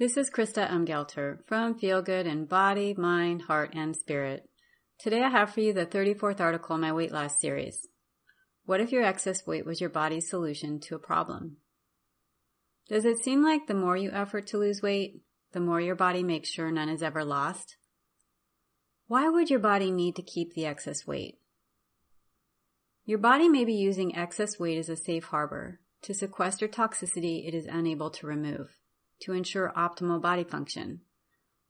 This is Krista Umgelter from Feel Good in Body, Mind, Heart, and Spirit. Today I have for you the 34th article in my weight loss series. What if your excess weight was your body's solution to a problem? Does it seem like the more you effort to lose weight, the more your body makes sure none is ever lost? Why would your body need to keep the excess weight? Your body may be using excess weight as a safe harbor to sequester toxicity it is unable to remove to ensure optimal body function.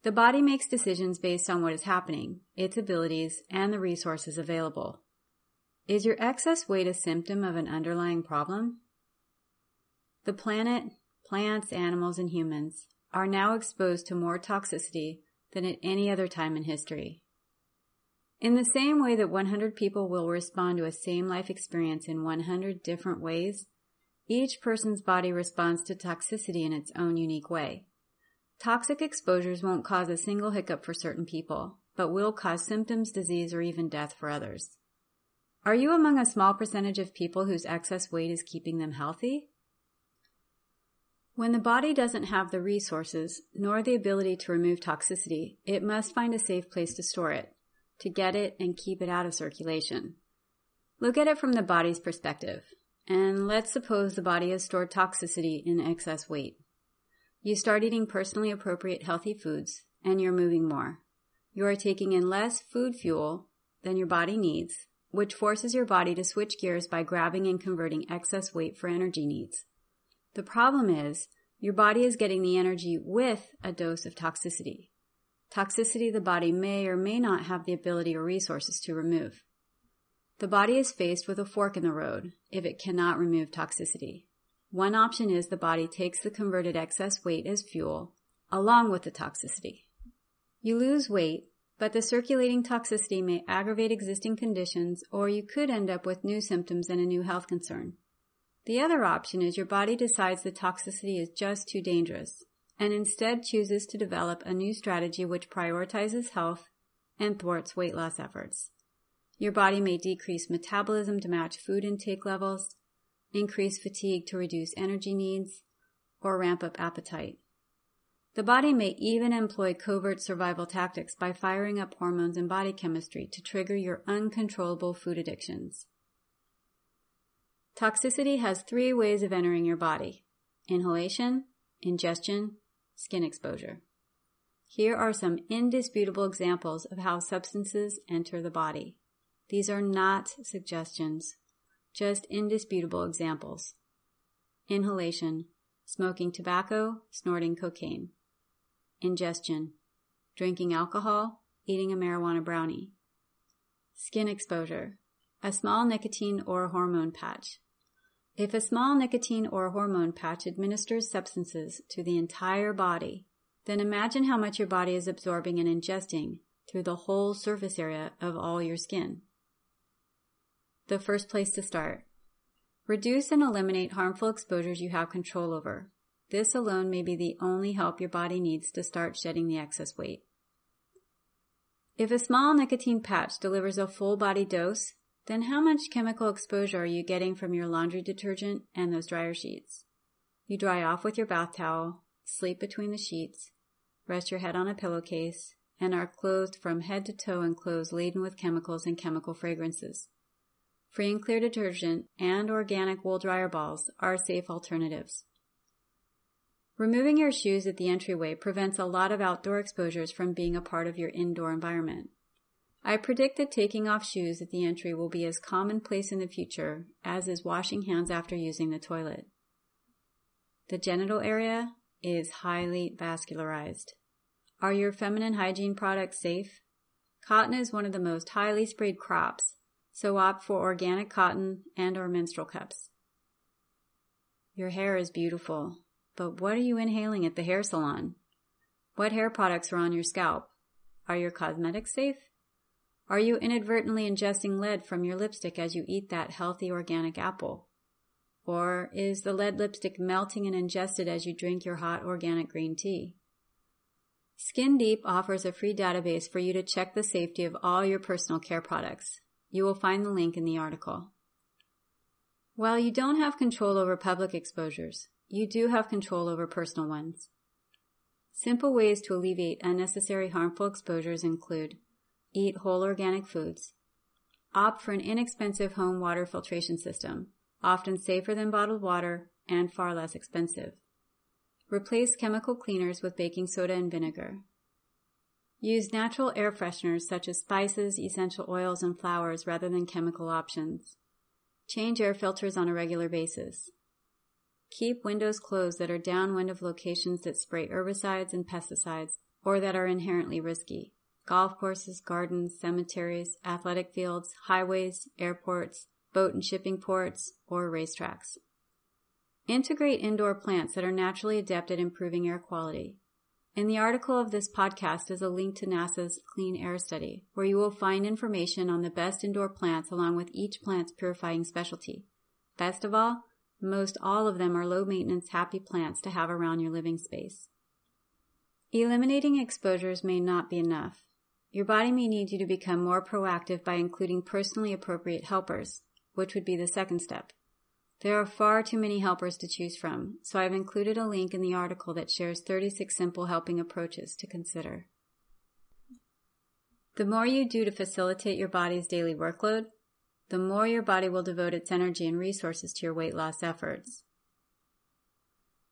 The body makes decisions based on what is happening, its abilities, and the resources available. Is your excess weight a symptom of an underlying problem? The planet, plants, animals, and humans are now exposed to more toxicity than at any other time in history. In the same way that 100 people will respond to a same life experience in 100 different ways, each person's body responds to toxicity in its own unique way. Toxic exposures won't cause a single hiccup for certain people, but will cause symptoms, disease, or even death for others. Are you among a small percentage of people whose excess weight is keeping them healthy? When the body doesn't have the resources nor the ability to remove toxicity, it must find a safe place to store it, to get it and keep it out of circulation. Look at it from the body's perspective. And let's suppose the body has stored toxicity in excess weight. You start eating personally appropriate healthy foods and you're moving more. You are taking in less food fuel than your body needs, which forces your body to switch gears by grabbing and converting excess weight for energy needs. The problem is your body is getting the energy with a dose of toxicity. Toxicity the body may or may not have the ability or resources to remove. The body is faced with a fork in the road if it cannot remove toxicity. One option is the body takes the converted excess weight as fuel along with the toxicity. You lose weight, but the circulating toxicity may aggravate existing conditions or you could end up with new symptoms and a new health concern. The other option is your body decides the toxicity is just too dangerous and instead chooses to develop a new strategy which prioritizes health and thwarts weight loss efforts. Your body may decrease metabolism to match food intake levels, increase fatigue to reduce energy needs, or ramp up appetite. The body may even employ covert survival tactics by firing up hormones and body chemistry to trigger your uncontrollable food addictions. Toxicity has three ways of entering your body inhalation, ingestion, skin exposure. Here are some indisputable examples of how substances enter the body. These are not suggestions, just indisputable examples. Inhalation, smoking tobacco, snorting cocaine. Ingestion, drinking alcohol, eating a marijuana brownie. Skin exposure, a small nicotine or hormone patch. If a small nicotine or hormone patch administers substances to the entire body, then imagine how much your body is absorbing and ingesting through the whole surface area of all your skin the first place to start. Reduce and eliminate harmful exposures you have control over. This alone may be the only help your body needs to start shedding the excess weight. If a small nicotine patch delivers a full body dose, then how much chemical exposure are you getting from your laundry detergent and those dryer sheets? You dry off with your bath towel, sleep between the sheets, rest your head on a pillowcase, and are clothed from head to toe in clothes laden with chemicals and chemical fragrances. Free and clear detergent and organic wool dryer balls are safe alternatives. Removing your shoes at the entryway prevents a lot of outdoor exposures from being a part of your indoor environment. I predict that taking off shoes at the entry will be as commonplace in the future as is washing hands after using the toilet. The genital area is highly vascularized. Are your feminine hygiene products safe? Cotton is one of the most highly sprayed crops so opt for organic cotton and or menstrual cups. Your hair is beautiful, but what are you inhaling at the hair salon? What hair products are on your scalp? Are your cosmetics safe? Are you inadvertently ingesting lead from your lipstick as you eat that healthy organic apple? Or is the lead lipstick melting and ingested as you drink your hot organic green tea? Skin Deep offers a free database for you to check the safety of all your personal care products. You will find the link in the article. While you don't have control over public exposures, you do have control over personal ones. Simple ways to alleviate unnecessary harmful exposures include eat whole organic foods, opt for an inexpensive home water filtration system, often safer than bottled water and far less expensive. Replace chemical cleaners with baking soda and vinegar. Use natural air fresheners such as spices, essential oils, and flowers rather than chemical options. Change air filters on a regular basis. Keep windows closed that are downwind of locations that spray herbicides and pesticides or that are inherently risky. Golf courses, gardens, cemeteries, athletic fields, highways, airports, boat and shipping ports, or racetracks. Integrate indoor plants that are naturally adept at improving air quality. In the article of this podcast is a link to NASA's Clean Air Study, where you will find information on the best indoor plants along with each plant's purifying specialty. Best of all, most all of them are low maintenance, happy plants to have around your living space. Eliminating exposures may not be enough. Your body may need you to become more proactive by including personally appropriate helpers, which would be the second step. There are far too many helpers to choose from, so I've included a link in the article that shares 36 simple helping approaches to consider. The more you do to facilitate your body's daily workload, the more your body will devote its energy and resources to your weight loss efforts.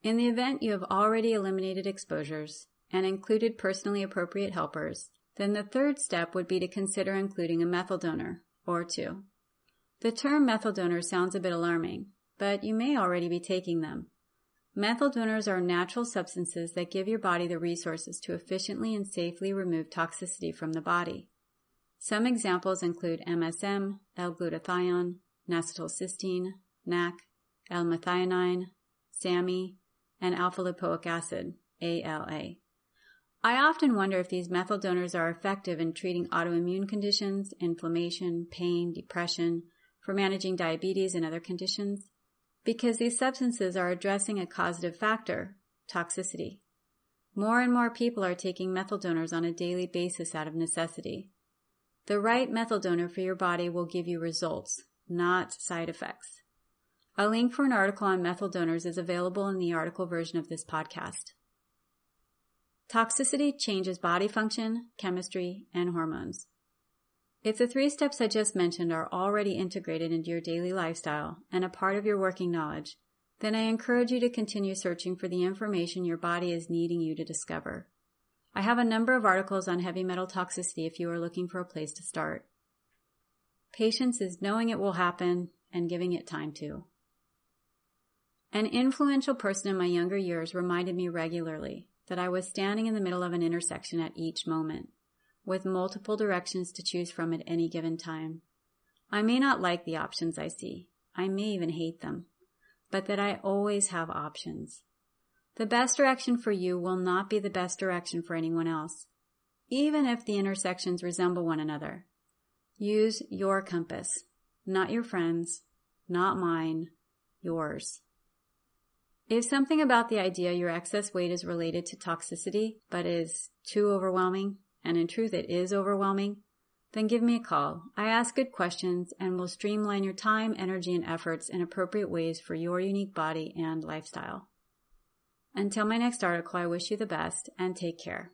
In the event you have already eliminated exposures and included personally appropriate helpers, then the third step would be to consider including a methyl donor or two. The term methyl donor sounds a bit alarming, but you may already be taking them. Methyl donors are natural substances that give your body the resources to efficiently and safely remove toxicity from the body. Some examples include MSM, L-glutathione, N-acetylcysteine, NAC, L-methionine, SAMe, and alpha-lipoic acid, ALA. I often wonder if these methyl donors are effective in treating autoimmune conditions, inflammation, pain, depression, for managing diabetes and other conditions, because these substances are addressing a causative factor, toxicity. More and more people are taking methyl donors on a daily basis out of necessity. The right methyl donor for your body will give you results, not side effects. A link for an article on methyl donors is available in the article version of this podcast. Toxicity changes body function, chemistry, and hormones. If the three steps I just mentioned are already integrated into your daily lifestyle and a part of your working knowledge, then I encourage you to continue searching for the information your body is needing you to discover. I have a number of articles on heavy metal toxicity if you are looking for a place to start. Patience is knowing it will happen and giving it time to. An influential person in my younger years reminded me regularly that I was standing in the middle of an intersection at each moment, with multiple directions to choose from at any given time. I may not like the options I see. I may even hate them, but that I always have options. The best direction for you will not be the best direction for anyone else, even if the intersections resemble one another. Use your compass, not your friends, not mine, yours. If something about the idea your excess weight is related to toxicity, but is too overwhelming, and in truth it is overwhelming, then give me a call. I ask good questions and will streamline your time, energy, and efforts in appropriate ways for your unique body and lifestyle. Until my next article, I wish you the best and take care.